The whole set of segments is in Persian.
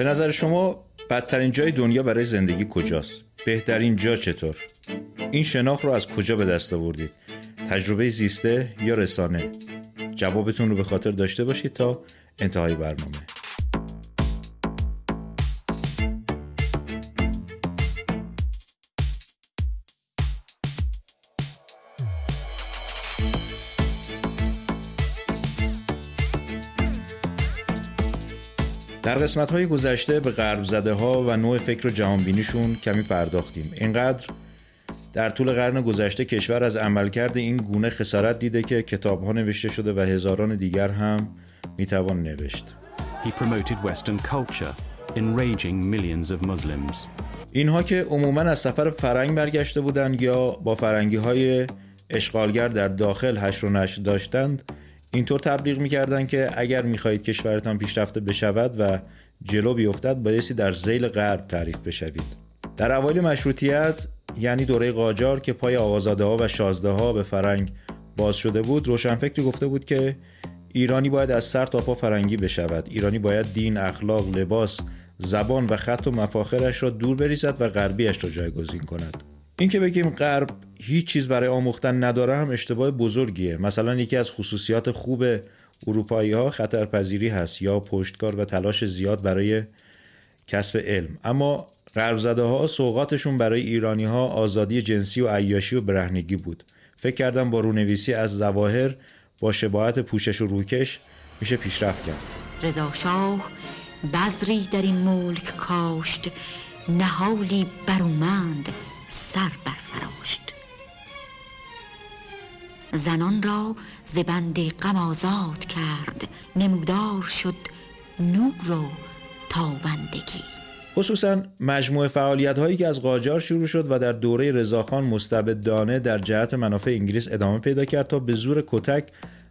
به نظر شما بدترین جای دنیا برای زندگی کجاست؟ بهترین جا چطور؟ این شناخت رو از کجا به دست آوردید؟ تجربه زیسته یا رسانه؟ جوابتون رو به خاطر داشته باشید تا انتهای برنامه. در قسمت های گذشته به غرب زده ها و نوع فکر و جهانبینیشون کمی پرداختیم اینقدر در طول قرن گذشته کشور از عملکرد این گونه خسارت دیده که کتاب ها نوشته شده و هزاران دیگر هم می‌توان نوشت He promoted Western culture, enraging millions of Muslims. اینها که عموما از سفر فرنگ برگشته بودند یا با فرنگی های اشغالگر در داخل هشت و نشر داشتند اینطور تبلیغ می‌کردند که اگر می‌خواهید کشورتان پیشرفته بشود و جلو بیفتد بایستی در زیل غرب تعریف بشوید. در اوایل مشروطیت یعنی دوره قاجار که پای آقازاده ها و شازده ها به فرنگ باز شده بود روشنفکری گفته بود که ایرانی باید از سر تا پا فرنگی بشود. ایرانی باید دین اخلاق لباس زبان و خط و مفاخرش را دور بریزد و غربیش را جایگزین کند. این که بگیم غرب هیچ چیز برای آموختن نداره هم اشتباه بزرگیه. مثلا یکی از خصوصیات خوب اروپایی ها خطرپذیری هست. یا پشتکار و تلاش زیاد برای کسب علم. اما غرب زده ها سوقاتشون برای ایرانی ها آزادی جنسی و عیاشی و برهنگی بود. فکر کردم با رونویسی از زواهر با شباهت پوشش و روکش میشه پیشرفت کرد. رضا شاه بذری در این ملک کاشت نهالی برومند سر برفراشت. زنان را زبند غم آزاد کرد. نمودار شد نور و تابندگی. خصوصا مجموعه فعالیت هایی که از قاجار شروع شد و در دوره رضاخان مستبدانه در جهت منافع انگلیس ادامه پیدا کرد تا به زور کتک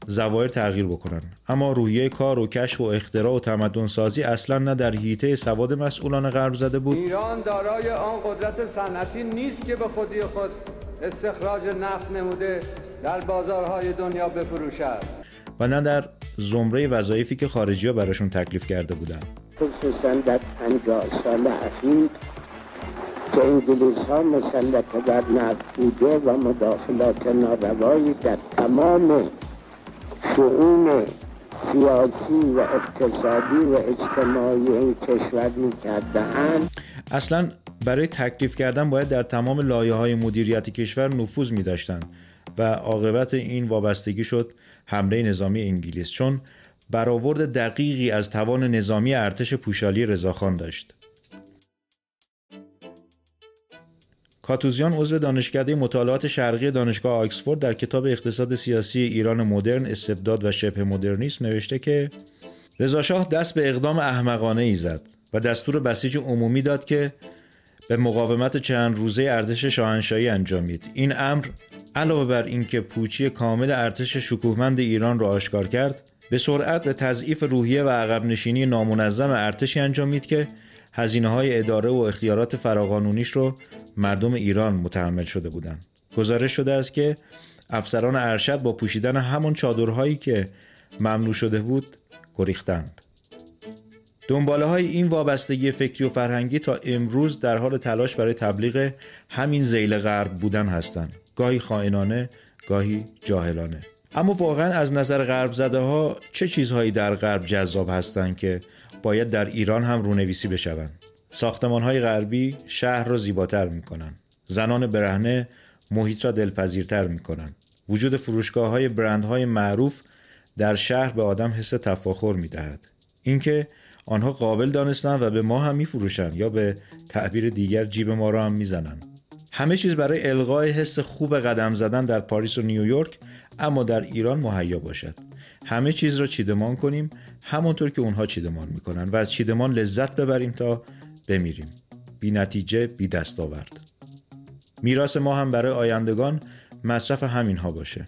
زوایر تغییر بکنن. اما روحیه کار و کشف و اختراع و تمدن سازی اصلا نه در حیطه سواد مسئولان غرب زده بود. ایران دارای آن قدرت صنعتی نیست که به خودی خود استخراج نفت نموده در بازارهای دنیا بفروشد. و نه در زمره وظایفی که خارجی ها براشون تکلیف کرده بودند. خصوصا در پنجاه سال اخیر که انگلیس ها مسلط بر نفت بوده و مداخلات ناروایی در تمام شعون سیاسی و اقتصادی و اجتماعی این کشور می اصلا برای تکلیف کردن باید در تمام لایه های مدیریت کشور نفوذ می داشتن و عاقبت این وابستگی شد حمله نظامی انگلیس چون برآورد دقیقی از توان نظامی ارتش پوشالی رضاخان داشت. کاتوزیان عضو دانشکده مطالعات شرقی دانشگاه آکسفورد در کتاب اقتصاد سیاسی ایران مدرن استبداد و شبه مدرنیسم نوشته که رضاشاه دست به اقدام احمقانه ای زد و دستور بسیج عمومی داد که به مقاومت چند روزه ارتش شاهنشاهی انجامید این امر علاوه بر اینکه پوچی کامل ارتش شکوهمند ایران را آشکار کرد به سرعت به تضعیف روحیه و عقب نشینی نامنظم ارتشی انجامید که هزینه های اداره و اختیارات فراقانونیش رو مردم ایران متحمل شده بودند. گزارش شده است که افسران ارشد با پوشیدن همان چادرهایی که ممنوع شده بود گریختند. دنباله های این وابستگی فکری و فرهنگی تا امروز در حال تلاش برای تبلیغ همین زیل غرب بودن هستند. گاهی خائنانه، گاهی جاهلانه. اما واقعا از نظر غرب زده ها چه چیزهایی در غرب جذاب هستند که باید در ایران هم رونویسی بشوند؟ ساختمان های غربی شهر را زیباتر می کنند زنان برهنه محیط را دلپذیرتر می کنند وجود فروشگاه های برند های معروف در شهر به آدم حس تفاخر می دهد اینکه آنها قابل دانستند و به ما هم می فروشند یا به تعبیر دیگر جیب ما را هم می زنند. همه چیز برای القای حس خوب قدم زدن در پاریس و نیویورک اما در ایران مهیا باشد. همه چیز را چیدمان کنیم همانطور که اونها چیدمان می‌کنن و از چیدمان لذت ببریم تا بمیریم. بی نتیجه بی دست آورد میراث ما هم برای آیندگان مصرف همینها باشه.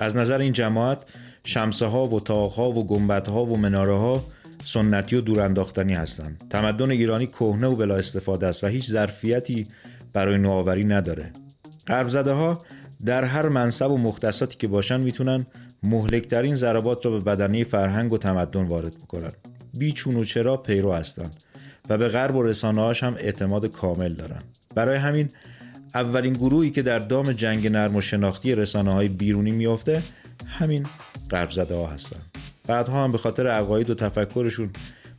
از نظر این جماعت شمسه ها و تاق ها و گنبت ها و مناره ها سنتی و دورانداختنی هستند. تمدن ایرانی کهنه و بلا استفاده است و هیچ ظرفیتی برای نوآوری نداره. غرب زده ها در هر منصب و مختصاتی که باشن می‌تونن مهلکترین ضربات را به بدنه فرهنگ و تمدن وارد بکنن. بیچون و چرا پیرو هستند و به غرب و رسانه‌هاش هم اعتماد کامل دارن. برای همین اولین گروهی که در دام جنگ نرم و شناختی رسانه های بیرونی میافته همین غرب زده ها هستند بعدها هم به خاطر عقاید و تفکرشون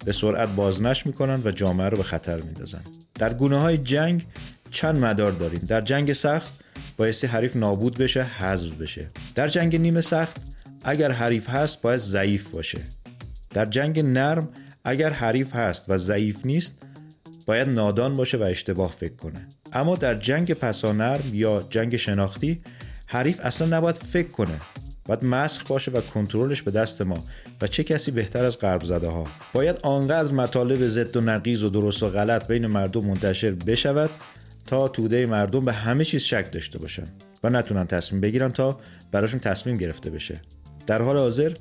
به سرعت بازنش می‌کنن و جامعه رو به خطر میندازن. در گونه های جنگ چند مدار داریم. در جنگ سخت بایستی حریف نابود بشه حذف بشه. در جنگ نیمه سخت اگر حریف هست باید ضعیف باشه. در جنگ نرم اگر حریف هست و ضعیف نیست باید نادان باشه و اشتباه فکر کنه. اما در جنگ پسانرم یا جنگ شناختی حریف اصلا نباید فکر کنه. باید مسخ باشه و کنترلش به دست ما. و چه کسی بهتر از غرب زده ها باید آنقدر مطالب ضد و نقیز و درست و غلط بین مردم منتشر بشود تا توده مردم به همه چیز شک داشته باشن و نتونن تصمیم بگیرن تا براشون تصمیم گرفته بشه. در حال حاضر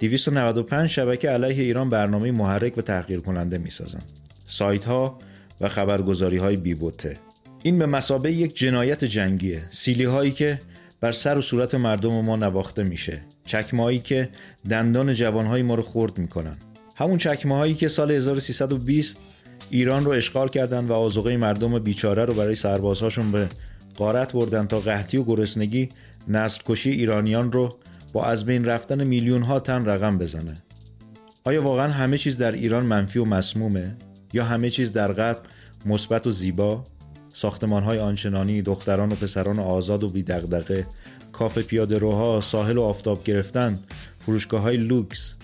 295 شبکه علیه ایران برنامه محرک و تحقیر کننده می‌سازن. سایت ها و خبرگزاری های بیبوته این به مسابه یک جنایت جنگیه. سیلی هایی که بر سر و صورت مردم ما نواخته میشه. چکمه که دندان جوانهای ما رو خورد می‌کنن. همون چکمه هایی که سال 1320 ایران رو اشغال کردن و آزوقه مردم بیچاره رو برای سربازهاشون به قارت بردن تا قحطی و گرسنگی نسل کشی ایرانیان رو با از بین رفتن میلیون ها تن رقم بزنه. آیا واقعا همه چیز در ایران منفی و مسمومه؟ یا همه چیز در غرب مثبت و زیبا؟ ساختمان های آنچنانی دختران و پسران آزاد و بیدغدغه کاف پیاده روها ساحل و آفتاب گرفتن فروشگاه های لوکس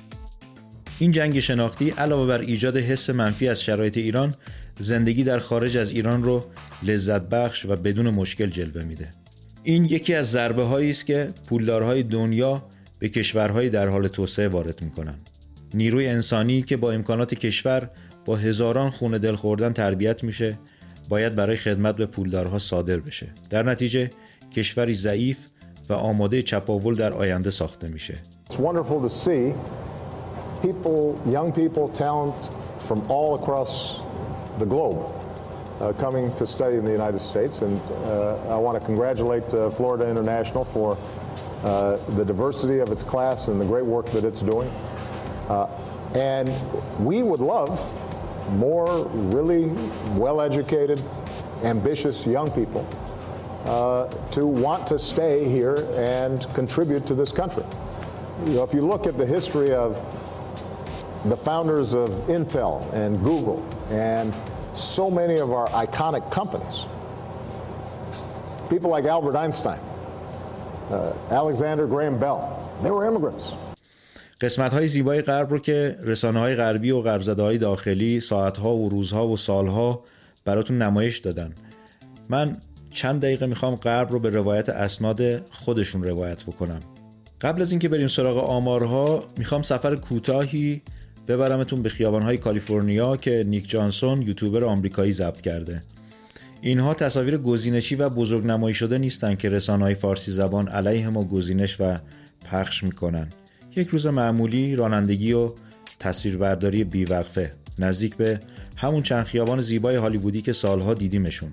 این جنگ شناختی علاوه بر ایجاد حس منفی از شرایط ایران زندگی در خارج از ایران رو لذت بخش و بدون مشکل جلوه میده. این یکی از ضربه هایی است که پولدارهای دنیا به کشورهای در حال توسعه وارد می‌کنن. نیروی انسانی که با امکانات کشور با هزاران خونه دل خوردن تربیت میشه باید برای خدمت به پولدارها صادر بشه. در نتیجه کشوری ضعیف و آماده چپاول در آینده ساخته میشه. People, young people, talent from all across the globe uh, coming to study in the United States. And uh, I want to congratulate uh, Florida International for uh, the diversity of its class and the great work that it's doing. Uh, and we would love more really well-educated, ambitious young people uh, to want to stay here and contribute to this country. You know, if you look at the history of the founders of Intel and Google and so many of our iconic companies. People like Albert Einstein, uh, Alexander Graham Bell, they were immigrants. قسمت های زیبای غرب رو که رسانه های غربی و غرب های داخلی ساعت ها و روزها و سالها براتون نمایش دادن من چند دقیقه می‌خوام غرب رو به روایت اسناد خودشون روایت بکنم قبل از اینکه بریم سراغ آمارها می‌خوام سفر کوتاهی ببرمتون به خیابانهای کالیفرنیا که نیک جانسون یوتیوبر آمریکایی ضبط کرده. اینها تصاویر گزینشی و بزرگنمایی شده نیستند که رسانه‌های فارسی زبان علیه ما گزینش و پخش می‌کنن. یک روز معمولی رانندگی و تصویربرداری بیوقفه نزدیک به همون چند خیابان زیبای هالیوودی که سالها دیدیمشون.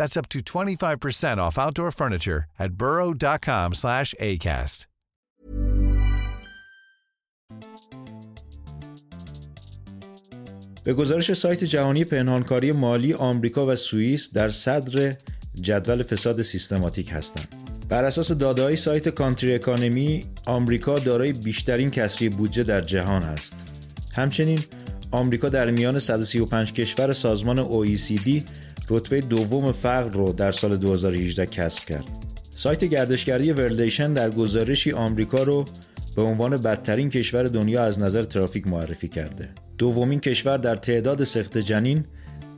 That's up to 25% off outdoor furniture at burrow.com slash ACAST. به گزارش سایت جهانی پنهانکاری مالی آمریکا و سوئیس در صدر جدول فساد سیستماتیک هستند. بر اساس داده‌های سایت کانتری اکانومی، آمریکا دارای بیشترین کسری بودجه در جهان است. همچنین آمریکا در میان 135 کشور سازمان OECD رتبه دوم فقر رو در سال 2018 کسب کرد. سایت گردشگری ورلیشن در گزارشی آمریکا رو به عنوان بدترین کشور دنیا از نظر ترافیک معرفی کرده. دومین کشور در تعداد سقط جنین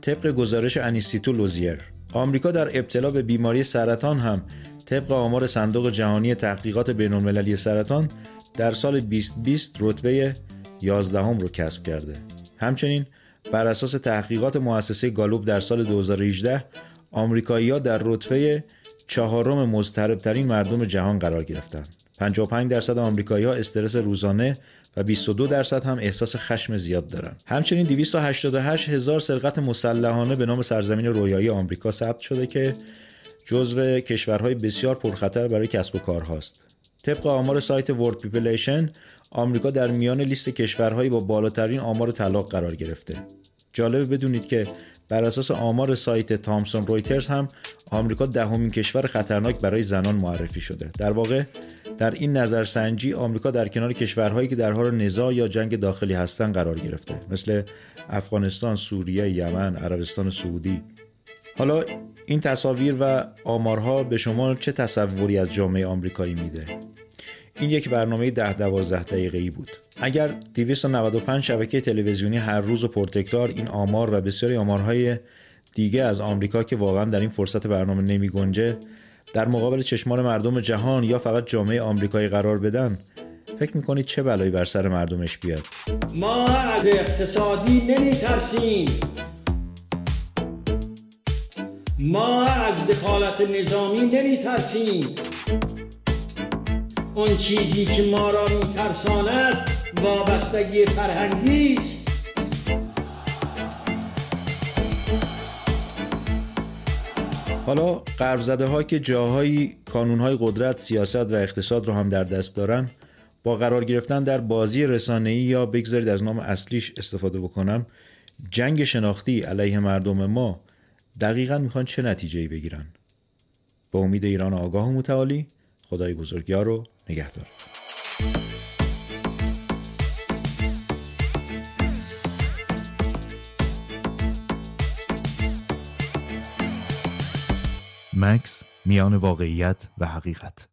طبق گزارش انیستیتو لوزیر. آمریکا در ابتلا به بیماری سرطان هم طبق آمار صندوق جهانی تحقیقات بین‌المللی سرطان در سال 2020 رتبه 11 هم رو کسب کرده. همچنین بر اساس تحقیقات مؤسسه گالوب در سال 2018 آمریکایی‌ها در رتبه چهارم مضطربترین مردم جهان قرار گرفتند. 55 درصد آمریکایی‌ها استرس روزانه و 22 درصد هم احساس خشم زیاد دارند. همچنین 288 هزار سرقت مسلحانه به نام سرزمین رویایی آمریکا ثبت شده که جزو کشورهای بسیار پرخطر برای کسب و کارهاست. طبق آمار سایت World Population آمریکا در میان لیست کشورهایی با بالاترین آمار طلاق قرار گرفته. جالبه بدونید که بر اساس آمار سایت تامسون رویترز هم آمریکا دهمین کشور خطرناک برای زنان معرفی شده. در واقع در این نظرسنجی آمریکا در کنار کشورهایی که در حال نزاع یا جنگ داخلی هستند قرار گرفته مثل افغانستان، سوریه، یمن، عربستان سعودی. حالا این تصاویر و آمارها به شما چه تصوری از جامعه آمریکایی میده؟ این یک برنامه ده دوازده دقیقه ای بود. اگر 295 شبکه تلویزیونی هر روز و پرتکرار این آمار و بسیاری آمارهای دیگه از آمریکا که واقعا در این فرصت برنامه نمی گنجه در مقابل چشمان مردم جهان یا فقط جامعه آمریکایی قرار بدن فکر می‌کنید چه بلایی بر سر مردمش بیاد ما از اقتصادی نمی ترسیم ما از دخالت نظامی نمی ترسیم اون چیزی که ما را میترساند وابستگی فرهنگی است. حالا غرب زده ها که جاهایی کانون های قدرت، سیاست و اقتصاد رو هم در دست دارن با قرار گرفتن در بازی رسانه‌ای یا بگذارید از نام اصلیش استفاده بکنم جنگ شناختی علیه مردم ما دقیقا می‌خوان چه نتیجه بگیرن. با امید ایران آگاه و متعالی خدای بزرگیار رو نگهدار. مکس میان واقعیت و حقیقت.